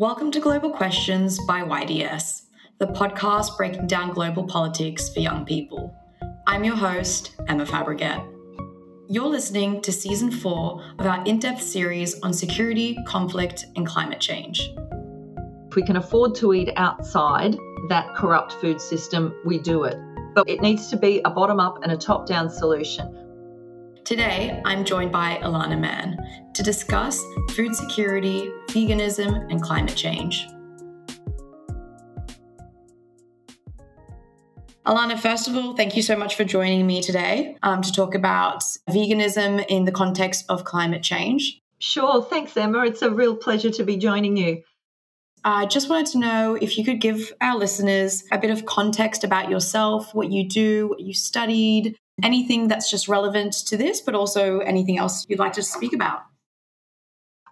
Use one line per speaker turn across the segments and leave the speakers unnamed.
Welcome to Global Questions by YDS, the podcast breaking down global politics for young people. I'm your host, Emma Fabregat. You're listening to season four of our in depth series on security, conflict, and climate change.
If we can afford to eat outside that corrupt food system, we do it. But it needs to be a bottom up and a top down solution.
Today, I'm joined by Alana Mann to discuss food security, veganism, and climate change. Alana, first of all, thank you so much for joining me today um, to talk about veganism in the context of climate change.
Sure. Thanks, Emma. It's a real pleasure to be joining you.
I just wanted to know if you could give our listeners a bit of context about yourself, what you do, what you studied, anything that's just relevant to this, but also anything else you'd like to speak about.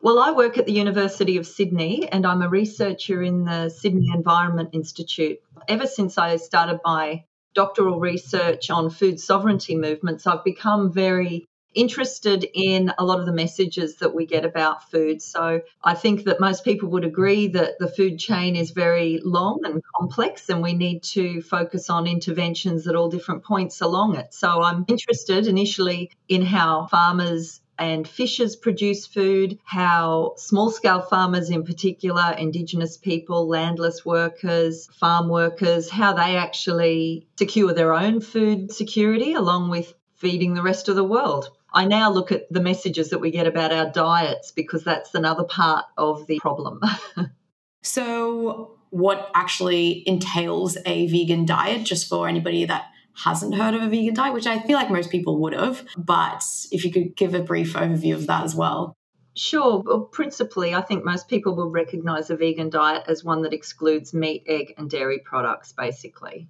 Well, I work at the University of Sydney and I'm a researcher in the Sydney Environment Institute. Ever since I started my doctoral research on food sovereignty movements, I've become very interested in a lot of the messages that we get about food. So I think that most people would agree that the food chain is very long and complex, and we need to focus on interventions at all different points along it. So I'm interested initially in how farmers and fishers produce food, how small scale farmers, in particular, Indigenous people, landless workers, farm workers, how they actually secure their own food security along with feeding the rest of the world. I now look at the messages that we get about our diets because that's another part of the problem.
so, what actually entails a vegan diet, just for anybody that hasn't heard of a vegan diet, which I feel like most people would have, but if you could give a brief overview of that as well.
Sure. Well, principally, I think most people will recognize a vegan diet as one that excludes meat, egg, and dairy products, basically.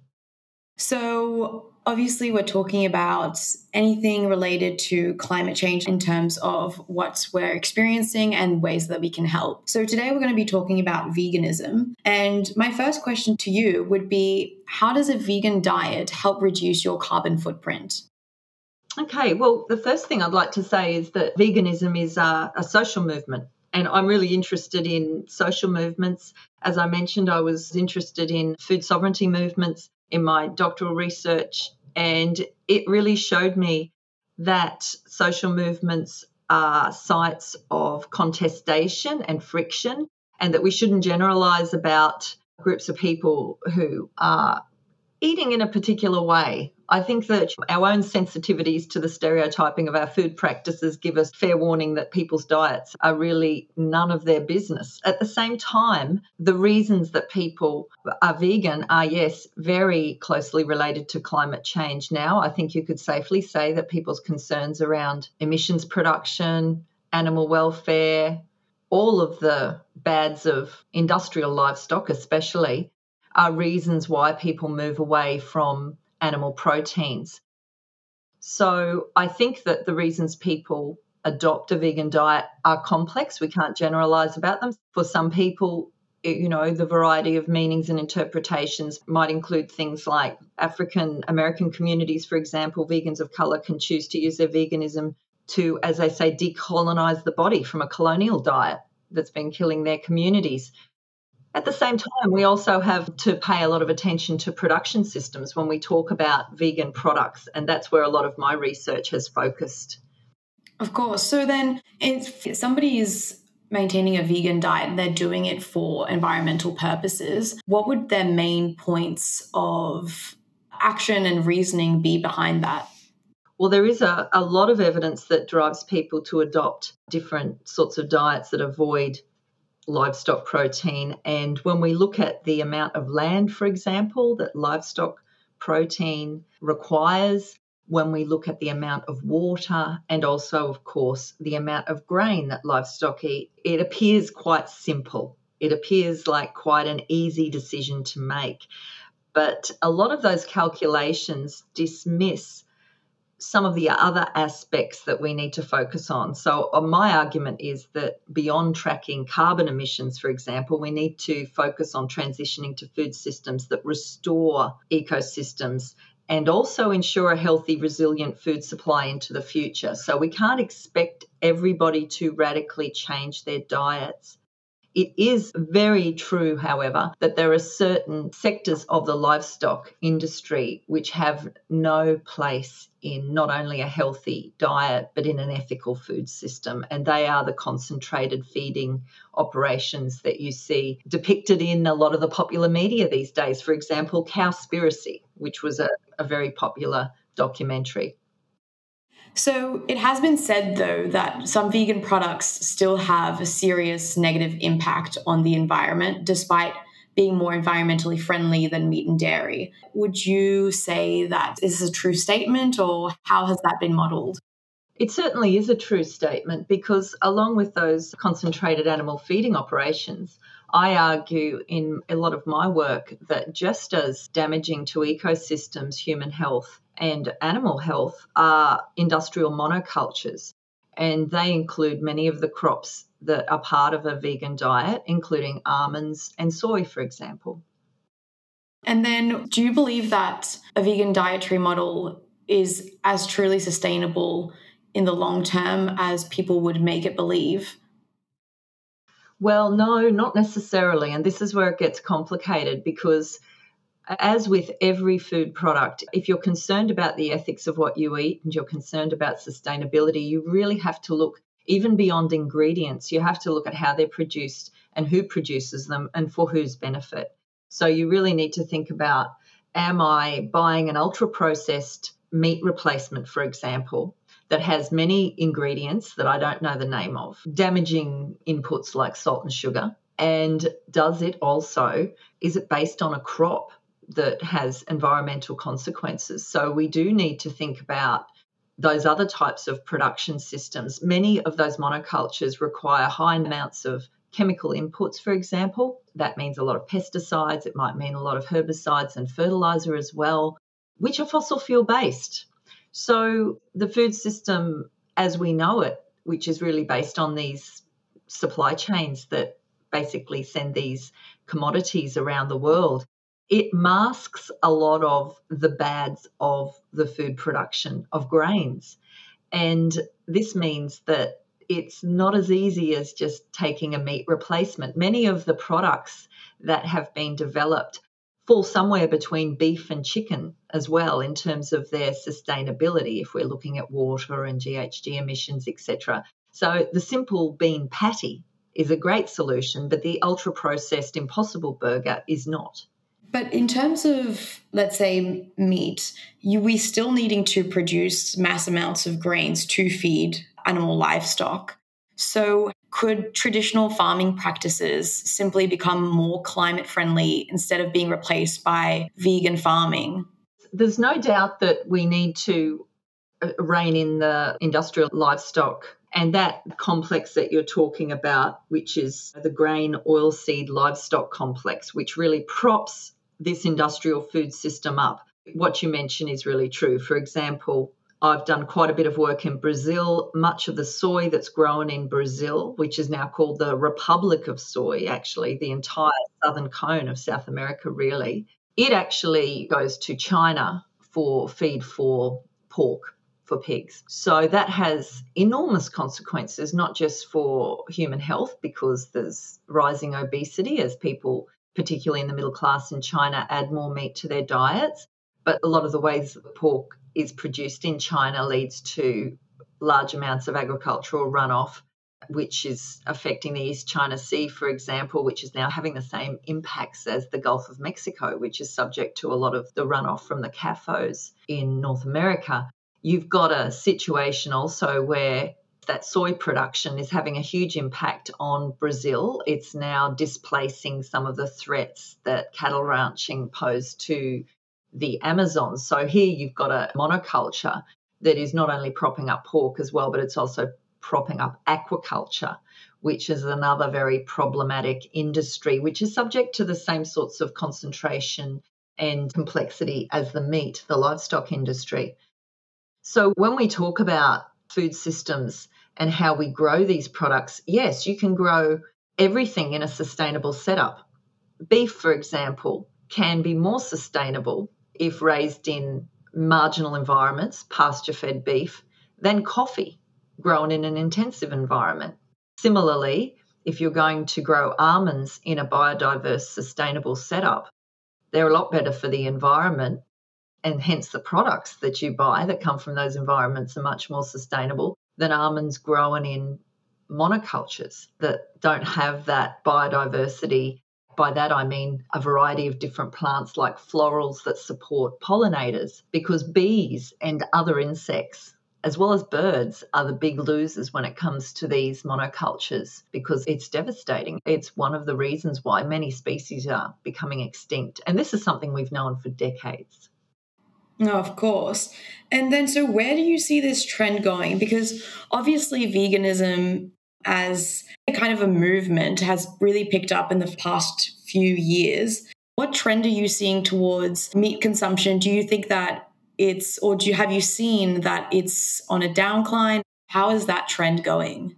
So, obviously, we're talking about anything related to climate change in terms of what we're experiencing and ways that we can help. So, today we're going to be talking about veganism. And my first question to you would be How does a vegan diet help reduce your carbon footprint?
Okay, well, the first thing I'd like to say is that veganism is a, a social movement and I'm really interested in social movements. As I mentioned, I was interested in food sovereignty movements in my doctoral research, and it really showed me that social movements are sites of contestation and friction, and that we shouldn't generalize about groups of people who are eating in a particular way I think that our own sensitivities to the stereotyping of our food practices give us fair warning that people's diets are really none of their business. At the same time, the reasons that people are vegan are, yes, very closely related to climate change now. I think you could safely say that people's concerns around emissions production, animal welfare, all of the bads of industrial livestock, especially, are reasons why people move away from animal proteins. So I think that the reasons people adopt a vegan diet are complex. We can't generalize about them. For some people, you know, the variety of meanings and interpretations might include things like African American communities, for example, vegans of color can choose to use their veganism to, as they say, decolonize the body from a colonial diet that's been killing their communities. At the same time, we also have to pay a lot of attention to production systems when we talk about vegan products, and that's where a lot of my research has focused.
Of course. So then, if somebody is maintaining a vegan diet and they're doing it for environmental purposes, what would their main points of action and reasoning be behind that?
Well, there is a, a lot of evidence that drives people to adopt different sorts of diets that avoid livestock protein. And when we look at the amount of land, for example, that livestock protein requires, when we look at the amount of water and also, of course, the amount of grain that livestock eat, it appears quite simple. It appears like quite an easy decision to make. But a lot of those calculations dismiss some of the other aspects that we need to focus on. So, uh, my argument is that beyond tracking carbon emissions, for example, we need to focus on transitioning to food systems that restore ecosystems and also ensure a healthy, resilient food supply into the future. So, we can't expect everybody to radically change their diets. It is very true, however, that there are certain sectors of the livestock industry which have no place in not only a healthy diet but in an ethical food system. And they are the concentrated feeding operations that you see depicted in a lot of the popular media these days. For example, Cowspiracy, which was a, a very popular documentary.
So it has been said, though, that some vegan products still have a serious negative impact on the environment, despite being more environmentally friendly than meat and dairy. Would you say that is a true statement, or how has that been modeled?
It certainly is a true statement because, along with those concentrated animal feeding operations, I argue in a lot of my work that just as damaging to ecosystems, human health, and animal health are industrial monocultures. And they include many of the crops that are part of a vegan diet, including almonds and soy, for example.
And then, do you believe that a vegan dietary model is as truly sustainable in the long term as people would make it believe?
Well, no, not necessarily. And this is where it gets complicated because as with every food product, if you're concerned about the ethics of what you eat and you're concerned about sustainability, you really have to look even beyond ingredients. You have to look at how they're produced and who produces them and for whose benefit. So you really need to think about am I buying an ultra processed meat replacement, for example, that has many ingredients that I don't know the name of, damaging inputs like salt and sugar? And does it also, is it based on a crop that has environmental consequences. So we do need to think about those other types of production systems. Many of those monocultures require high amounts of chemical inputs, for example. That means a lot of pesticides, it might mean a lot of herbicides and fertilizer as well, which are fossil fuel based. So the food system as we know it, which is really based on these supply chains that basically send these commodities around the world, it masks a lot of the bads of the food production of grains. And this means that it's not as easy as just taking a meat replacement. Many of the products that have been developed fall somewhere between beef and chicken as well in terms of their sustainability if we're looking at water and GHG emissions etc. So the simple bean patty is a great solution but the ultra processed impossible burger is not.
But in terms of, let's say, meat, you, we still needing to produce mass amounts of grains to feed animal livestock. So, could traditional farming practices simply become more climate friendly instead of being replaced by vegan farming?
There's no doubt that we need to uh, rein in the industrial livestock and that complex that you're talking about, which is the grain oilseed livestock complex, which really props this industrial food system up. What you mention is really true. For example, I've done quite a bit of work in Brazil. Much of the soy that's grown in Brazil, which is now called the Republic of Soy, actually, the entire southern cone of South America, really, it actually goes to China for feed for pork, for pigs. So that has enormous consequences, not just for human health, because there's rising obesity as people particularly in the middle class in China, add more meat to their diets. But a lot of the ways that pork is produced in China leads to large amounts of agricultural runoff, which is affecting the East China Sea, for example, which is now having the same impacts as the Gulf of Mexico, which is subject to a lot of the runoff from the CAFOs in North America. You've got a situation also where that soy production is having a huge impact on Brazil. It's now displacing some of the threats that cattle ranching pose to the Amazon. So here you've got a monoculture that is not only propping up pork as well, but it's also propping up aquaculture, which is another very problematic industry, which is subject to the same sorts of concentration and complexity as the meat, the livestock industry. So when we talk about food systems and how we grow these products, yes, you can grow everything in a sustainable setup. Beef, for example, can be more sustainable if raised in marginal environments, pasture fed beef, than coffee grown in an intensive environment. Similarly, if you're going to grow almonds in a biodiverse, sustainable setup, they're a lot better for the environment. And hence, the products that you buy that come from those environments are much more sustainable than almonds grown in monocultures that don't have that biodiversity. By that, I mean a variety of different plants like florals that support pollinators, because bees and other insects as well as birds, are the big losers when it comes to these monocultures because it's devastating. It's one of the reasons why many species are becoming extinct. And this is something we've known for decades.
Of course. And then, so where do you see this trend going? Because obviously, veganism as a kind of a movement has really picked up in the past few years. What trend are you seeing towards meat consumption? Do you think that it's, or do you, have you seen that it's on a downcline? How is that trend going?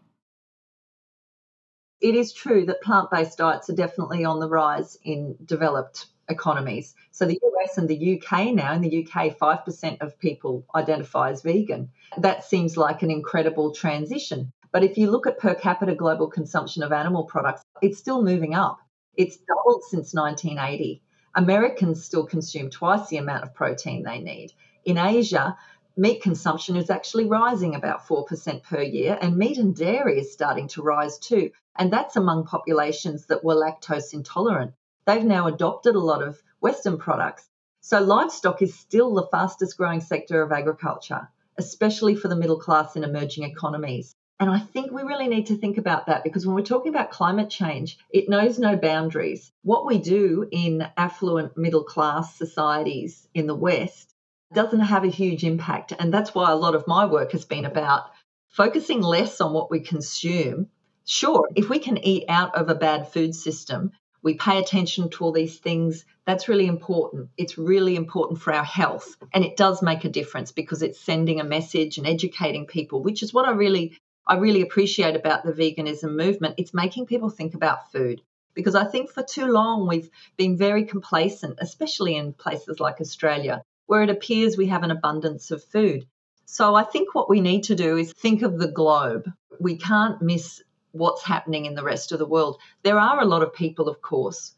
It is true that plant based diets are definitely on the rise in developed economies. So the US and the UK now, in the UK, 5% of people identify as vegan. That seems like an incredible transition. But if you look at per capita global consumption of animal products, it's still moving up. It's doubled since 1980. Americans still consume twice the amount of protein they need. In Asia, meat consumption is actually rising about 4% per year, and meat and dairy is starting to rise too. And that's among populations that were lactose intolerant. They've now adopted a lot of Western products. So, livestock is still the fastest growing sector of agriculture, especially for the middle class in emerging economies. And I think we really need to think about that because when we're talking about climate change, it knows no boundaries. What we do in affluent middle class societies in the West doesn't have a huge impact. And that's why a lot of my work has been about focusing less on what we consume. Sure, if we can eat out of a bad food system, we pay attention to all these things. That's really important. It's really important for our health. And it does make a difference because it's sending a message and educating people, which is what I really I really appreciate about the veganism movement. It's making people think about food because I think for too long we've been very complacent, especially in places like Australia, where it appears we have an abundance of food. So I think what we need to do is think of the globe. We can't miss what's happening in the rest of the world. There are a lot of people, of course,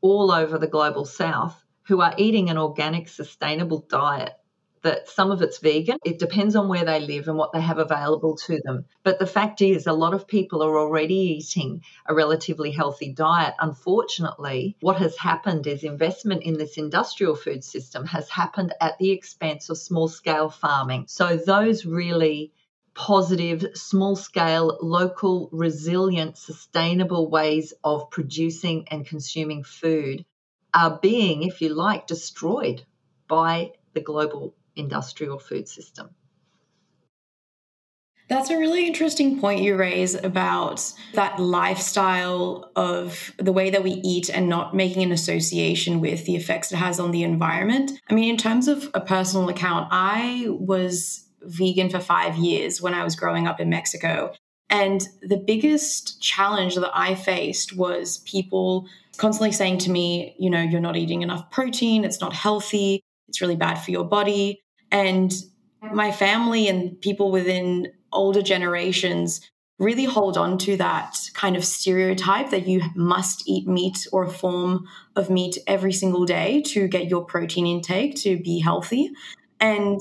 all over the global south who are eating an organic, sustainable diet that some of it's vegan. It depends on where they live and what they have available to them. But the fact is, a lot of people are already eating a relatively healthy diet. Unfortunately, what has happened is investment in this industrial food system has happened at the expense of small scale farming. So those really positive, small scale, local, resilient, sustainable ways of producing and consuming food are being, if you like, destroyed by the global industrial food system.
That's a really interesting point you raise about that lifestyle of the way that we eat and not making an association with the effects it has on the environment. I mean, in terms of a personal account, I was vegan for five years when I was growing up in Mexico. And the biggest challenge that I faced was people constantly saying to me, you know, you're not eating enough protein, it's not healthy, it's really bad for your body. And my family and people within older generations really hold on to that kind of stereotype that you must eat meat or a form of meat every single day to get your protein intake to be healthy. And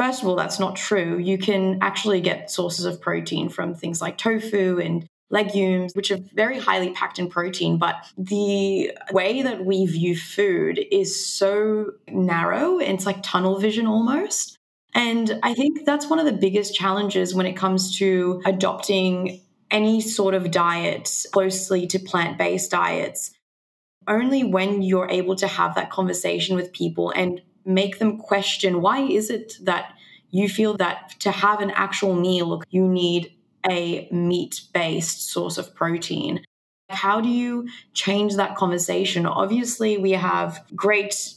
first of all, that's not true. You can actually get sources of protein from things like tofu and legumes, which are very highly packed in protein. But the way that we view food is so narrow, it's like tunnel vision almost. And I think that's one of the biggest challenges when it comes to adopting any sort of diet closely to plant based diets. Only when you're able to have that conversation with people and make them question why is it that you feel that to have an actual meal, you need a meat based source of protein. How do you change that conversation? Obviously, we have great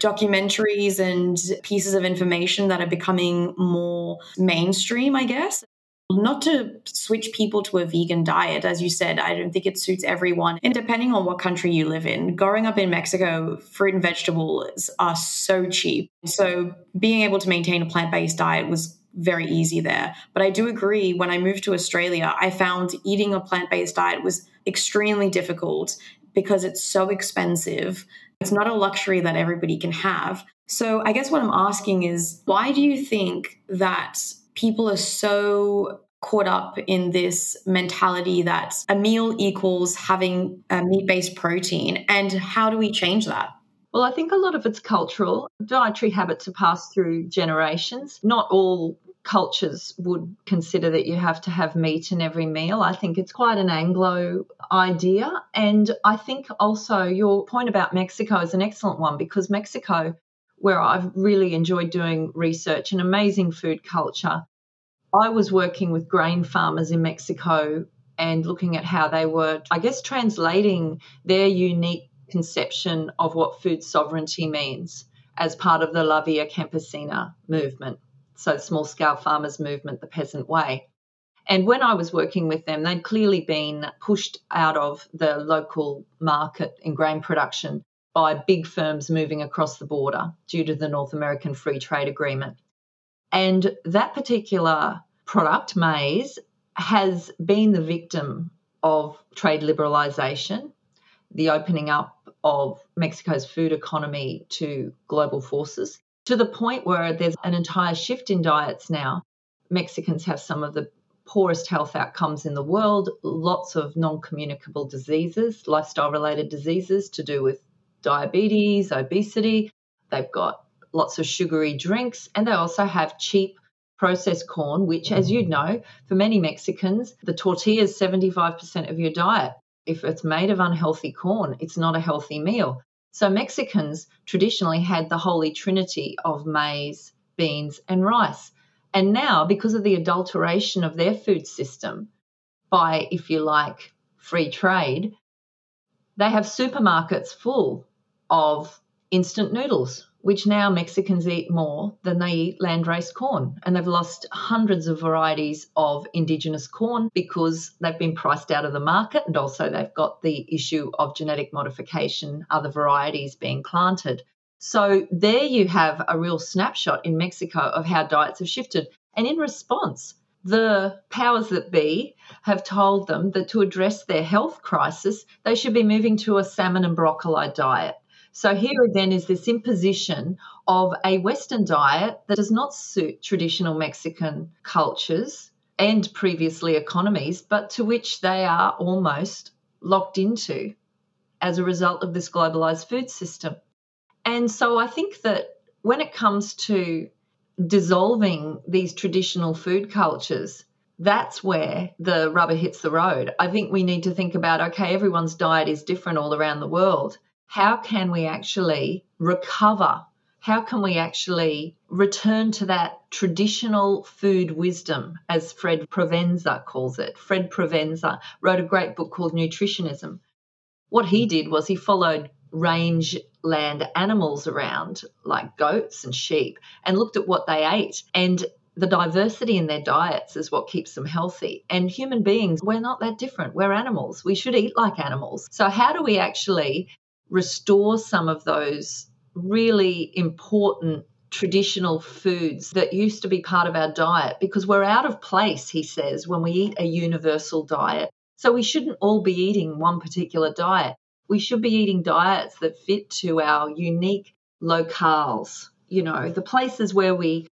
documentaries and pieces of information that are becoming more mainstream, I guess. Not to switch people to a vegan diet, as you said, I don't think it suits everyone. And depending on what country you live in, growing up in Mexico, fruit and vegetables are so cheap. So being able to maintain a plant based diet was very easy there. But I do agree when I moved to Australia, I found eating a plant based diet was extremely difficult because it's so expensive. It's not a luxury that everybody can have. So I guess what I'm asking is why do you think that people are so caught up in this mentality that a meal equals having a meat based protein? And how do we change that?
Well, I think a lot of it's cultural. Dietary habits are passed through generations. Not all cultures would consider that you have to have meat in every meal. I think it's quite an Anglo idea. And I think also your point about Mexico is an excellent one because Mexico, where I've really enjoyed doing research, an amazing food culture. I was working with grain farmers in Mexico and looking at how they were, I guess, translating their unique conception of what food sovereignty means as part of the La Via Campesina movement so small scale farmers movement, the peasant way. And when I was working with them, they'd clearly been pushed out of the local market in grain production by big firms moving across the border due to the North American Free Trade Agreement. And that particular product, maize, has been the victim of trade liberalisation, the opening up of Mexico's food economy to global forces, to the point where there's an entire shift in diets now. Mexicans have some of the poorest health outcomes in the world, lots of non communicable diseases, lifestyle related diseases to do with diabetes, obesity. They've got lots of sugary drinks, and they also have cheap processed corn, which, as you know, for many Mexicans, the tortilla is 75% of your diet. If it's made of unhealthy corn, it's not a healthy meal. So Mexicans traditionally had the holy trinity of maize, beans, and rice. And now, because of the adulteration of their food system by, if you like, free trade, they have supermarkets full of instant noodles, which now Mexicans eat more than they eat land landrace corn. And they've lost hundreds of varieties of indigenous corn because they've been priced out of the market. And also, they've got the issue of genetic modification, other varieties being planted. So, there you have a real snapshot in Mexico of how diets have shifted. And in response, the powers that be have told them that to address their health crisis, they should be moving to a salmon and broccoli diet. So here again is this imposition of a Western diet that does not suit traditional Mexican cultures and previously economies, but to which they are almost locked into as a result of this globalized food system. And so I think that when it comes to dissolving these traditional food cultures, that's where the rubber hits the road. I think we need to think about okay, everyone's diet is different all around the world how can we actually recover? How can we actually return to that traditional food wisdom, as Fred Provenza calls it? Fred Provenza wrote a great book called Nutritionism. What he did was he followed rangeland animals around, like goats and sheep, and looked at what they ate. And the diversity in their diets is what keeps them healthy. And human beings, we're not that different. We're animals. We should eat like animals. So, how do we actually restore some of those really important traditional foods that used to be part of our diet because we're out of place, he says, when we eat a universal diet. So we shouldn't all be eating one particular diet. We should be eating diets that fit to our unique locales, you know, the places where we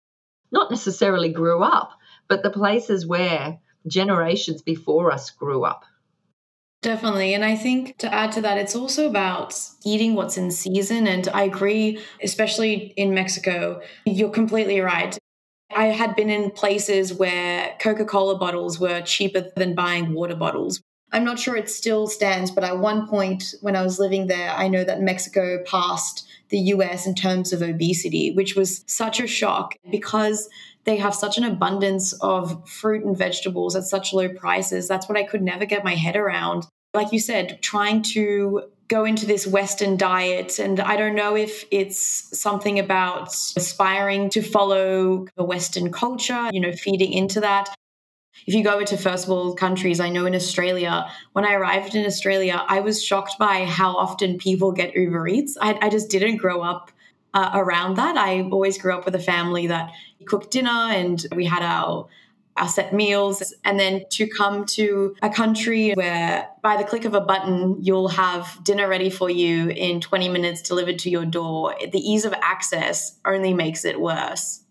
not necessarily grew up, but the places where generations before us grew up.
Definitely. And I think to add to that, it's also about eating what's in season. And I agree, especially in Mexico, you're completely right. I had been in places where Coca Cola bottles were cheaper than buying water bottles. I'm not sure it still stands, but at one point when I was living there, I know that Mexico passed the US in terms of obesity, which was such a shock because they have such an abundance of fruit and vegetables at such low prices. That's what I could never get my head around. Like you said, trying to go into this Western diet. And I don't know if it's something about aspiring to follow the Western culture, you know, feeding into that. If you go over to first world countries, I know in Australia, when I arrived in Australia, I was shocked by how often people get Uber Eats. I, I just didn't grow up uh, around that. I always grew up with a family that cooked dinner and we had our our set meals and then to come to a country where by the click of a button you'll have dinner ready for you in 20 minutes delivered to your door the ease of access only makes it worse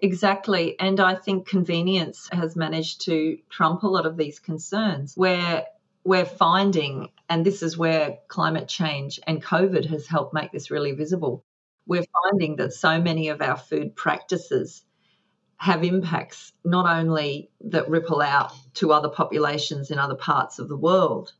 Exactly. And I think convenience has managed to trump a lot of these concerns where we're finding, and this is where climate change and COVID has helped make this really visible, we're finding that so many of our food practices have impacts not only that ripple out to other populations in other parts of the world,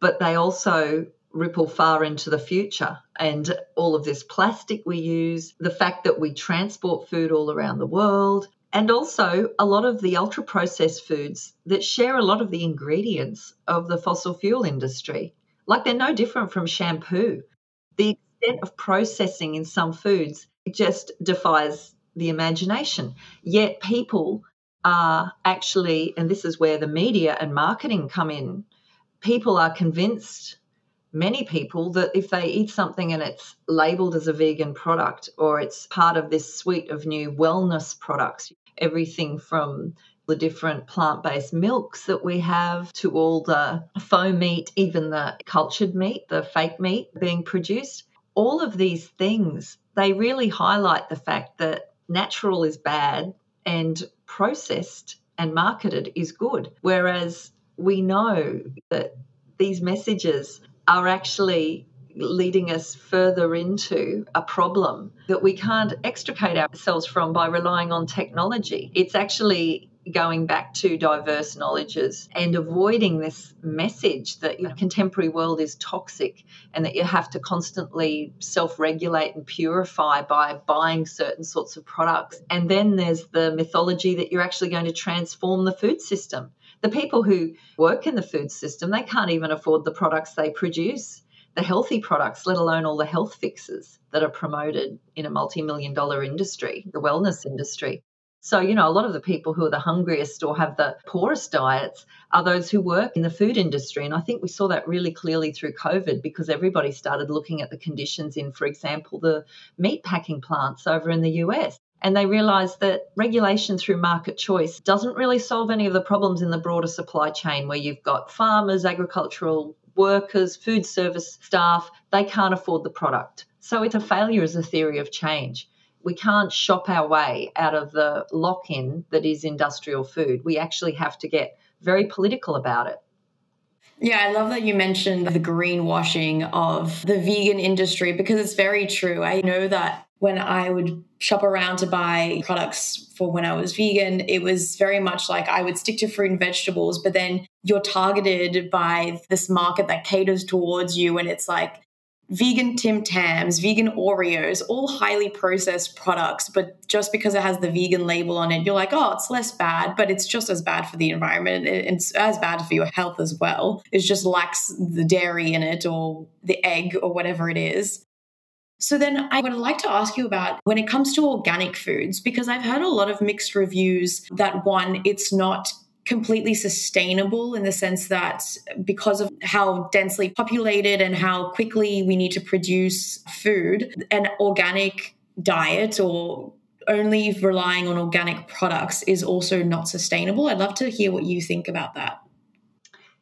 but they also ripple far into the future. And all of this plastic we use, the fact that we transport food all around the world, and also a lot of the ultra processed foods that share a lot of the ingredients of the fossil fuel industry. Like they're no different from shampoo. The extent of processing in some foods just defies the imagination. Yet people are actually, and this is where the media and marketing come in, people are convinced many people that if they eat something and it's labeled as a vegan product or it's part of this suite of new wellness products, everything from the different plant based milks that we have to all the faux meat, even the cultured meat, the fake meat being produced, all of these things, they really highlight the fact that natural is bad and processed and marketed is good. Whereas we know that these messages are actually leading us further into a problem that we can't extricate ourselves from by relying on technology. It's actually going back to diverse knowledges and avoiding this message that your contemporary world is toxic and that you have to constantly self regulate and purify by buying certain sorts of products. And then there's the mythology that you're actually going to transform the food system the people who work in the food system, they can't even afford the products they produce, the healthy products, let alone all the health fixes that are promoted in a multi million dollar industry, the wellness industry. So, you know, a lot of the people who are the hungriest or have the poorest diets are those who work in the food industry. And I think we saw that really clearly through COVID because everybody started looking at the conditions in, for example, the meat packing plants over in the US. And they realised that regulation through market choice doesn't really solve any of the problems in the broader supply chain where you've got farmers, agricultural workers, food service staff, they can't afford the product. So it's a failure as a theory of change. We can't shop our way out of the lock in that is industrial food. We actually have to get very political about it.
Yeah, I love that you mentioned the greenwashing of the vegan industry because it's very true. I know that when I would shop around to buy products for when I was vegan, it was very much like I would stick to fruit and vegetables, but then you're targeted by this market that caters towards you. And it's like vegan Tim Tams, vegan Oreos, all highly processed products. But just because it has the vegan label on it, you're like, oh, it's less bad, but it's just as bad for the environment. It's as bad for your health as well. It just lacks the dairy in it or the egg or whatever it is. So then I would like to ask you about when it comes to organic foods, because I've heard a lot of mixed reviews that one, it's not completely sustainable in the sense that because of how densely populated and how quickly we need to produce food, an organic diet or only relying on organic products is also not sustainable. I'd love to hear what you think about that.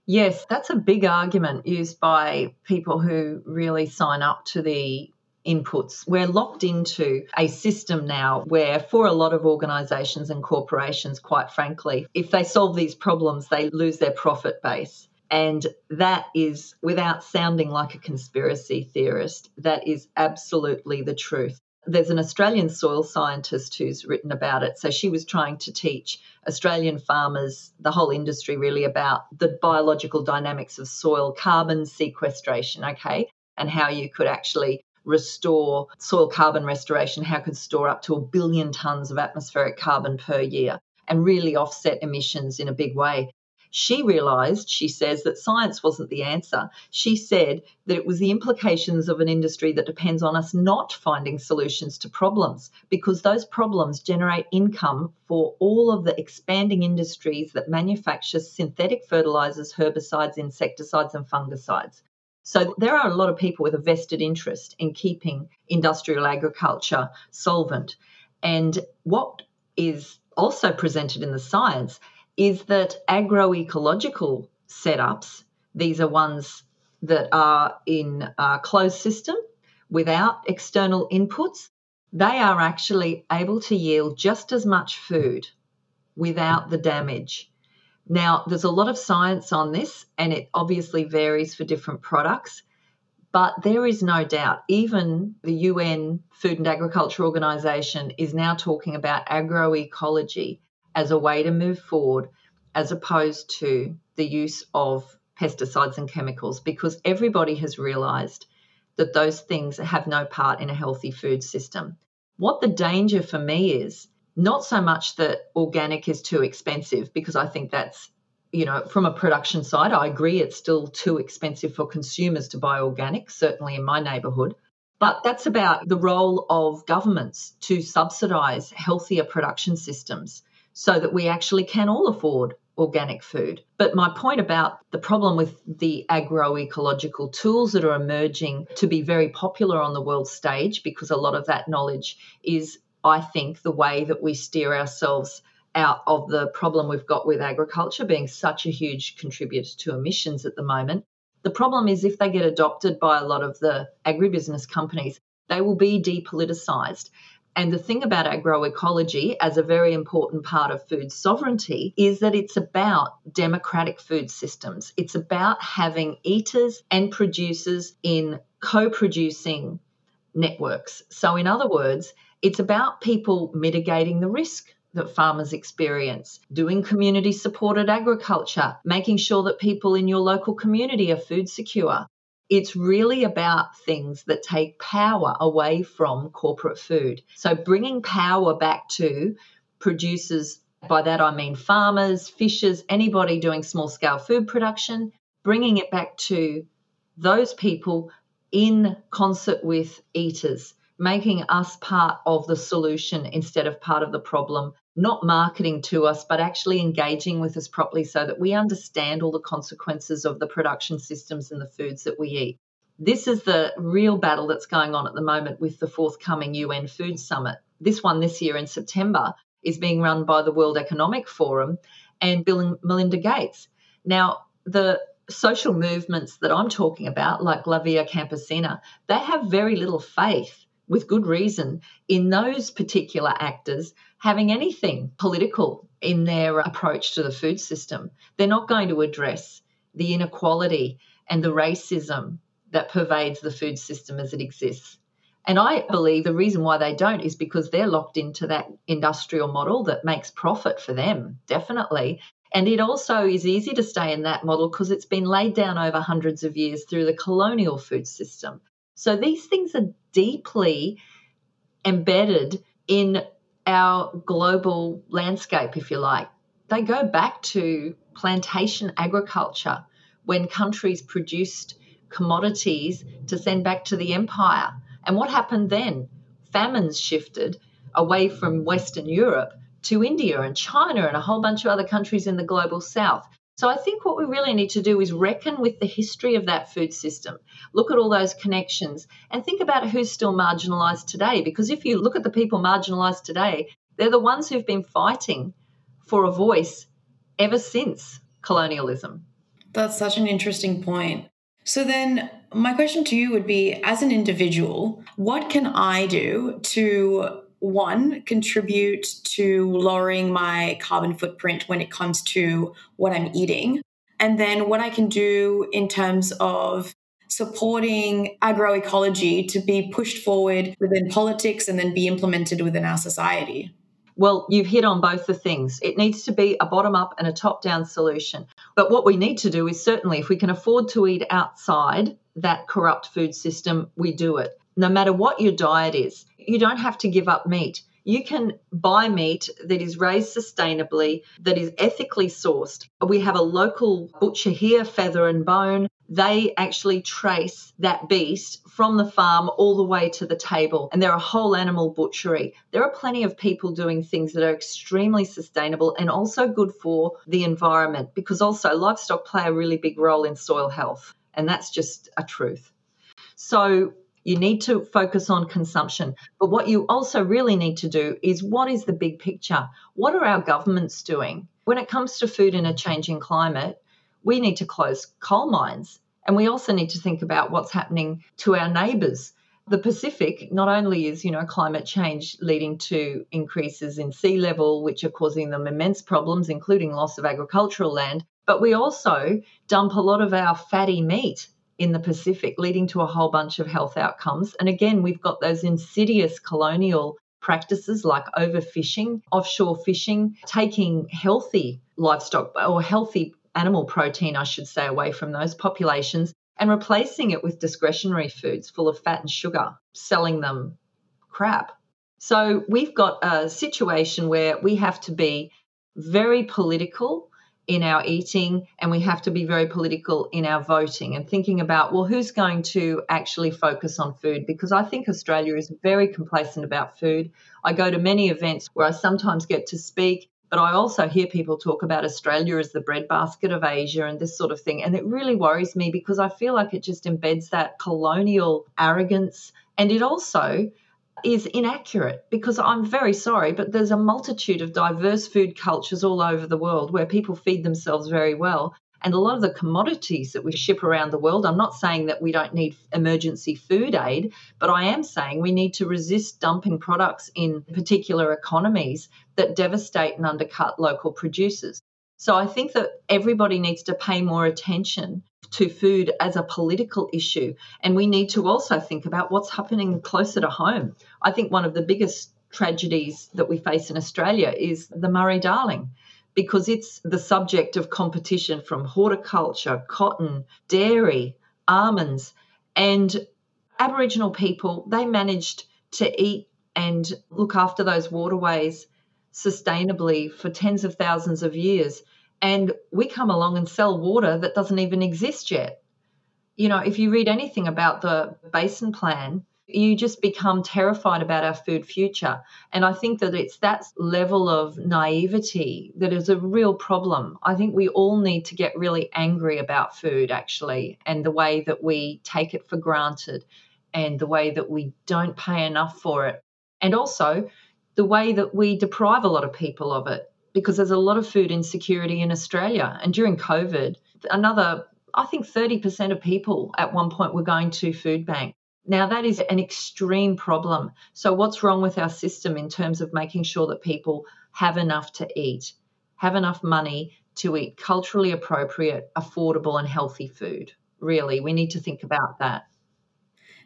Yes, that's a big argument used by people who really sign up to the inputs. We're locked into a system now where, for a lot of organisations and corporations, quite frankly, if they solve these problems, they lose their profit base. And that is, without sounding like a conspiracy theorist, that is absolutely the truth. There's an Australian soil scientist who's written about it. So she was trying to teach Australian farmers, the whole industry really, about the biological dynamics of soil, carbon sequestration, okay, and how you could actually restore soil carbon restoration, how it could store up to a billion tonnes of atmospheric carbon per year and really offset emissions in a big way. She realised, she says, that science wasn't the answer. She said that it was the implications of an industry that depends on us not finding solutions to problems because those problems generate income for all of the expanding industries that manufacture synthetic fertilisers, herbicides, insecticides, and fungicides. So there are a lot of people with a vested interest in keeping industrial agriculture solvent. And what is also presented in the science is that agroecological setups, these are ones that are in a closed system without external inputs, they are actually able to yield just as much food without the damage. Now, there's a lot of science on this, and it obviously varies for different products. But there is no doubt, even the UN Food and Agriculture Organization is now talking about agroecology as a way to move forward, as opposed to the use of pesticides and chemicals, because everybody has realized that those things have no part in a healthy food system. What the danger for me is not so much that organic is too expensive, because I think that's, you know, from a production side, I agree it's still too expensive for consumers to buy organic, certainly in my neighbourhood. But that's about the role of governments to subsidise healthier production systems so that we actually can all afford organic food. But my point about the problem with the agroecological tools that are emerging to be very popular on the world stage, because a lot of that knowledge is, I think, the way that we steer ourselves out of the problem we've got with agriculture being such a huge contributor to emissions at the moment. The problem is if they get adopted by a lot of the agribusiness companies, they will be depoliticized. And the thing about agroecology, as a very important part of food sovereignty, is that it's about democratic food systems. It's about having eaters and producers in co producing networks. So, in other words, it's about people mitigating the risk that farmers experience, doing community supported agriculture, making sure that people in your local community are food secure, it's really about things that take power away from corporate food. So bringing power back to producers, by that I mean farmers, fishers, anybody doing small scale food production, bringing it back to those people in concert with eaters, making us part of the solution instead of part of the problem, not marketing to us, but actually engaging with us properly so that we understand all the consequences of the production systems and the foods that we eat. This is the real battle that's going on at the moment with the forthcoming UN Food Summit. This one this year in September is being run by the World Economic Forum and Bill and Melinda Gates. Now, the social movements that I'm talking about, like La Via Campesina, they have very little faith with good reason, in those particular actors having anything political in their approach to the food system. They're not going to address the inequality and the racism that pervades the food system as it exists. And I believe the reason why they don't is because they're locked into that industrial model that makes profit for them, definitely. And it also is easy to stay in that model because it's been laid down over hundreds of years through the colonial food system. So these things are deeply embedded in our global landscape, if you like. They go back to plantation agriculture when countries produced commodities to send back to the empire. And what happened then? Famines shifted away from Western Europe to India and China and a whole bunch of other countries in the global south. So I think what we really need to do is reckon with the history of that food system, look at all those connections, and think about who's still marginalised today. Because if you look at the people marginalised today, they're the ones who've been fighting for a voice ever since colonialism.
That's such an interesting point. So then my question to you would be as an individual, what can I do to one, contribute to lowering my carbon footprint when it comes to what I'm eating. And then what I can do in terms of supporting agroecology to be pushed forward within politics and then be implemented within our society.
Well, you've hit on both the things. It needs to be a bottom up and a top down solution. But what we need to do is certainly, if we can afford to eat outside that corrupt food system, we do it. No matter what your diet is, you don't have to give up meat. You can buy meat that is raised sustainably, that is ethically sourced. We have a local butcher here, Feather and Bone. They actually trace that beast from the farm all the way to the table, and they're a whole animal butchery. There are plenty of people doing things that are extremely sustainable and also good for the environment because also livestock play a really big role in soil health. And that's just a truth. So you need to focus on consumption. But what you also really need to do is what is the big picture? What are our governments doing? When it comes to food in a changing climate, we need to close coal mines. And we also need to think about what's happening to our neighbours. The Pacific not only is, you know, climate change leading to increases in sea level, which are causing them immense problems, including loss of agricultural land, but we also dump a lot of our fatty meat in the Pacific, leading to a whole bunch of health outcomes. And again, we've got those insidious colonial practices like overfishing, offshore fishing, taking healthy livestock or healthy animal protein, I should say, away from those populations and replacing it with discretionary foods full of fat and sugar, selling them crap. So we've got a situation where we have to be very political in our eating and we have to be very political in our voting and thinking about well who's going to actually focus on food? Because i think australia is very complacent about food. I go to many events where i sometimes get to speak but i also hear people talk about australia as the breadbasket of asia and this sort of thing. And it really worries me because i feel like it just embeds that colonial arrogance. And it also is inaccurate because I'm very sorry, but there's a multitude of diverse food cultures all over the world where people feed themselves very well. And a lot of the commodities that we ship around the world, I'm not saying that we don't need emergency food aid, but I am saying we need to resist dumping products in particular economies that devastate and undercut local producers. So I think that everybody needs to pay more attention to food as a political issue. And we need to also think about what's happening closer to home. I think one of the biggest tragedies that we face in Australia is the Murray Darling because it's the subject of competition from horticulture, cotton, dairy, almonds, and Aboriginal people, they managed to eat and look after those waterways sustainably for tens of thousands of years and we come along and sell water that doesn't even exist yet. You know, if you read anything about the basin plan, you just become terrified about our food future. And I think that it's that level of naivety that is a real problem. I think we all need to get really angry about food, actually, and the way that we take it for granted and the way that we don't pay enough for it. And also the way that we deprive a lot of people of it because there's a lot of food insecurity in Australia. And during COVID, another, I think 30% of people at one point were going to food bank. Now, that is an extreme problem. So, what's wrong with our system in terms of making sure that people have enough to eat, have enough money to eat culturally appropriate, affordable, and healthy food? Really, we need to think about that.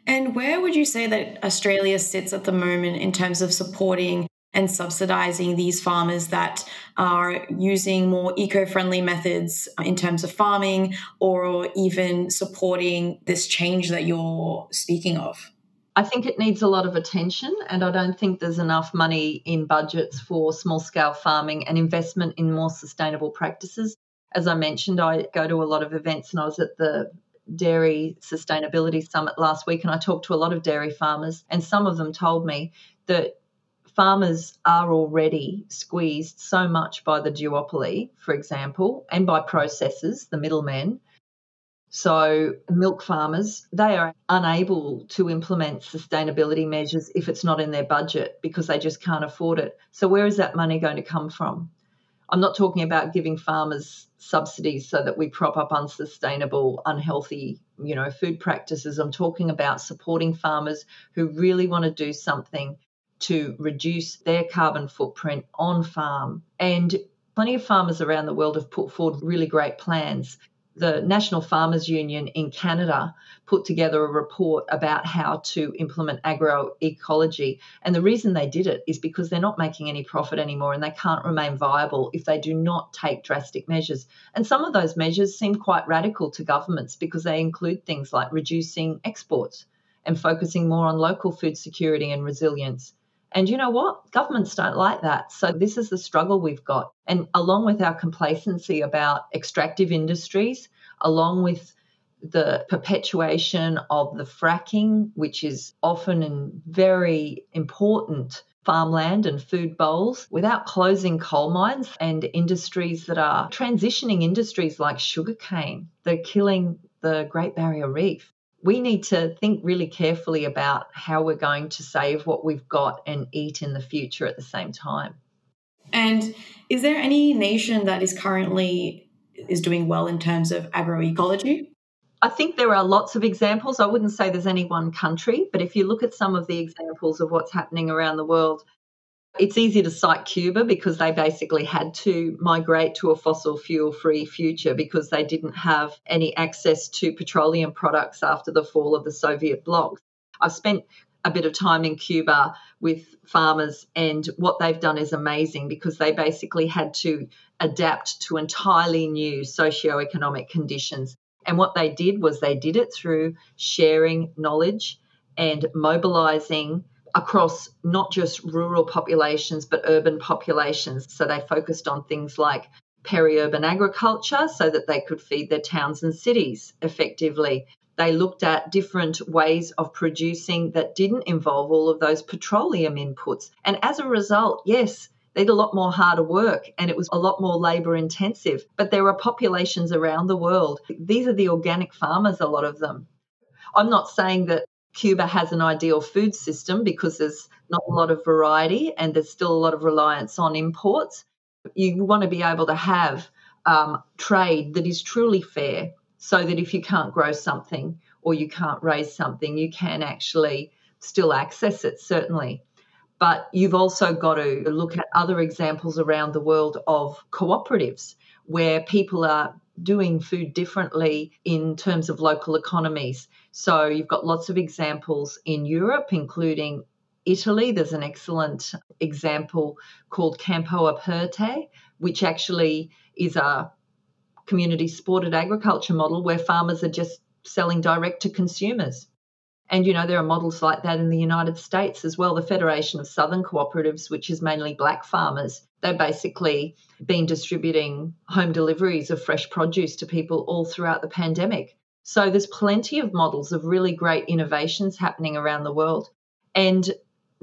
And where would you say that Australia sits at the moment in terms of supporting and subsidizing these farmers that are using more eco friendly methods in terms of farming or even supporting this change that you're speaking of?
I think it needs a lot of attention, and I don't think there's enough money in budgets for small scale farming and investment in more sustainable practices. As I mentioned, I go to a lot of events, and I was at the Dairy Sustainability Summit last week, and I talked to a lot of dairy farmers, and some of them told me that farmers are already squeezed so much by the duopoly, for example, and by processors, the middlemen. So, milk farmers, they are unable to implement sustainability measures if it's not in their budget because they just can't afford it. So, where is that money going to come from? I'm not talking about giving farmers subsidies so that we prop up unsustainable, unhealthy, you know, food practices. I'm talking about supporting farmers who really want to do something to reduce their carbon footprint on farm. And plenty of farmers around the world have put forward really great plans. The National Farmers Union in Canada put together a report about how to implement agroecology. And the reason they did it is because they're not making any profit anymore and they can't remain viable if they do not take drastic measures. And some of those measures seem quite radical to governments because they include things like reducing exports and focusing more on local food security and resilience. And you know what? Governments don't like that. So this is the struggle we've got. And along with our complacency about extractive industries, along with the perpetuation of the fracking, which is often in very important farmland and food bowls, without closing coal mines and industries that are transitioning industries like sugarcane. They're killing the Great Barrier Reef. We need to think really carefully about how we're going to save what we've got and eat in the future at the same time.
And is there any nation that is currently is doing well in terms of agroecology?
I think there are lots of examples. I wouldn't say there's any one country, but if you look at some of the examples of what's happening around the world, it's easy to cite Cuba because they basically had to migrate to a fossil fuel free future because they didn't have any access to petroleum products after the fall of the Soviet bloc. I've spent a bit of time in Cuba with farmers, and what they've done is amazing because they basically had to adapt to entirely new socioeconomic conditions. And what they did was they did it through sharing knowledge and mobilizing across not just rural populations but urban populations. So they focused on things like peri-urban agriculture so that they could feed their towns and cities effectively. They looked at different ways of producing that didn't involve all of those petroleum inputs. And as a result, yes, they did a lot more harder work and it was a lot more labor intensive. But there are populations around the world. These are the organic farmers, a lot of them. I'm not saying that Cuba has an ideal food system because there's not a lot of variety and there's still a lot of reliance on imports. You want to be able to have um, trade that is truly fair so that if you can't grow something or you can't raise something, you can actually still access it, certainly. But you've also got to look at other examples around the world of cooperatives where people are doing food differently in terms of local economies. So you've got lots of examples in Europe, including Italy. There's an excellent example called Campo Aperte, which actually is a community supported agriculture model where farmers are just selling direct to consumers. And, you know, there are models like that in the United States as well. The Federation of Southern Cooperatives, which is mainly black farmers, they've basically been distributing home deliveries of fresh produce to people all throughout the pandemic. So there's plenty of models of really great innovations happening around the world. And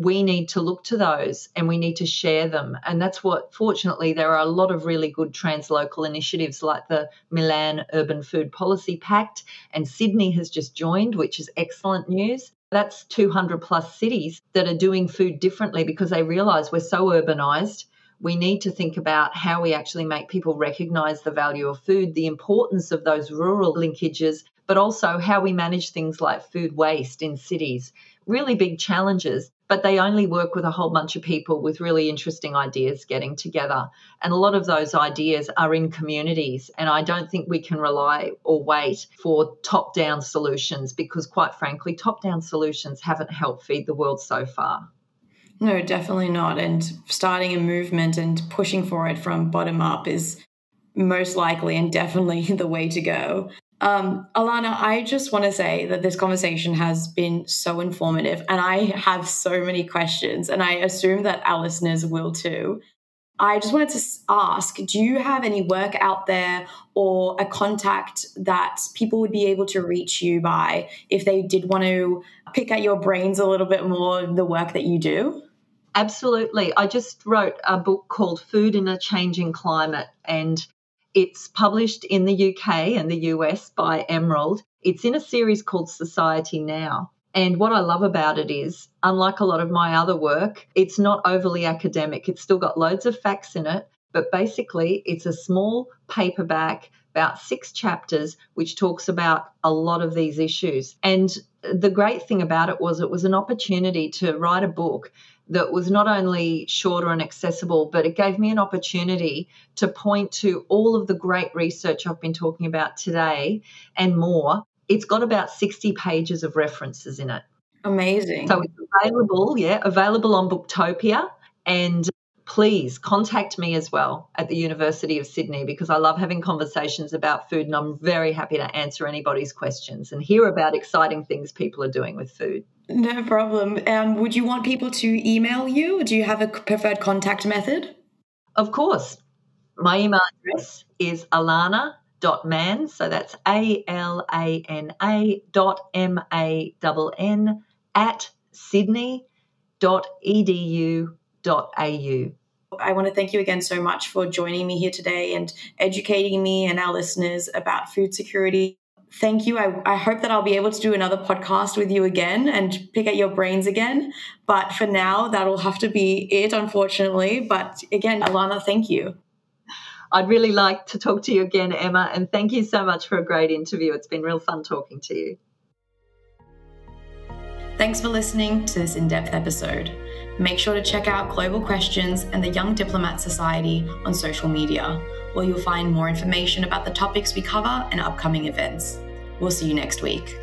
we need to look to those and we need to share them. And that's what, fortunately, there are a lot of really good translocal initiatives like the Milan Urban Food Policy Pact, and Sydney has just joined, which is excellent news. That's 200 plus cities that are doing food differently because they realize we're so urbanized. We need to think about how we actually make people recognize the value of food, the importance of those rural linkages, but also how we manage things like food waste in cities. Really big challenges but they only work with a whole bunch of people with really interesting ideas getting together. And a lot of those ideas are in communities. And I don't think we can rely or wait for top down solutions because, quite frankly, top down solutions haven't helped feed the world so far.
No, definitely not. And starting a movement and pushing for it from bottom up is most likely and definitely the way to go. Um, Alana, I just want to say that this conversation has been so informative, and I have so many questions, and I assume that our listeners will too. I just wanted to ask do you have any work out there or a contact that people would be able to reach you by if they did want to pick at your brains a little bit more the work that you do?
Absolutely. I just wrote a book called Food in a Changing Climate, and it's published in the UK and the US by Emerald. It's in a series called Society Now. And what I love about it is, unlike a lot of my other work, it's not overly academic. It's still got loads of facts in it, but basically, it's a small paperback, about six chapters, which talks about a lot of these issues. And the great thing about it was it was an opportunity to write a book that was not only shorter and accessible, but it gave me an opportunity to point to all of the great research I've been talking about today and more. It's got about 60 pages of references in it.
Amazing.
So it's available, yeah, available on Booktopia. And please contact me as well at the University of Sydney because I love having conversations about food and I'm very happy to answer anybody's questions and hear about exciting things people are doing with food.
No problem. Um, would you want people to email you? Do you have a preferred contact method?
Of course. My email address is alana.mann, so that's A L A N A dot M A N N at sydney.edu.au.
I want to thank you again so much for joining me here today and educating me and our listeners about food security thank you. I, I hope that I'll be able to do another podcast with you again and pick at your brains again. But for now, that'll have to be it, unfortunately. But again, Alana, thank you.
I'd really like to talk to you again, Emma, and thank you so much for a great interview. It's been real fun talking to you.
Thanks for listening to this in depth episode. Make sure to check out Global Questions and the Young Diplomat Society on social media, where you'll find more information about the topics we cover and upcoming events. We'll see you next week.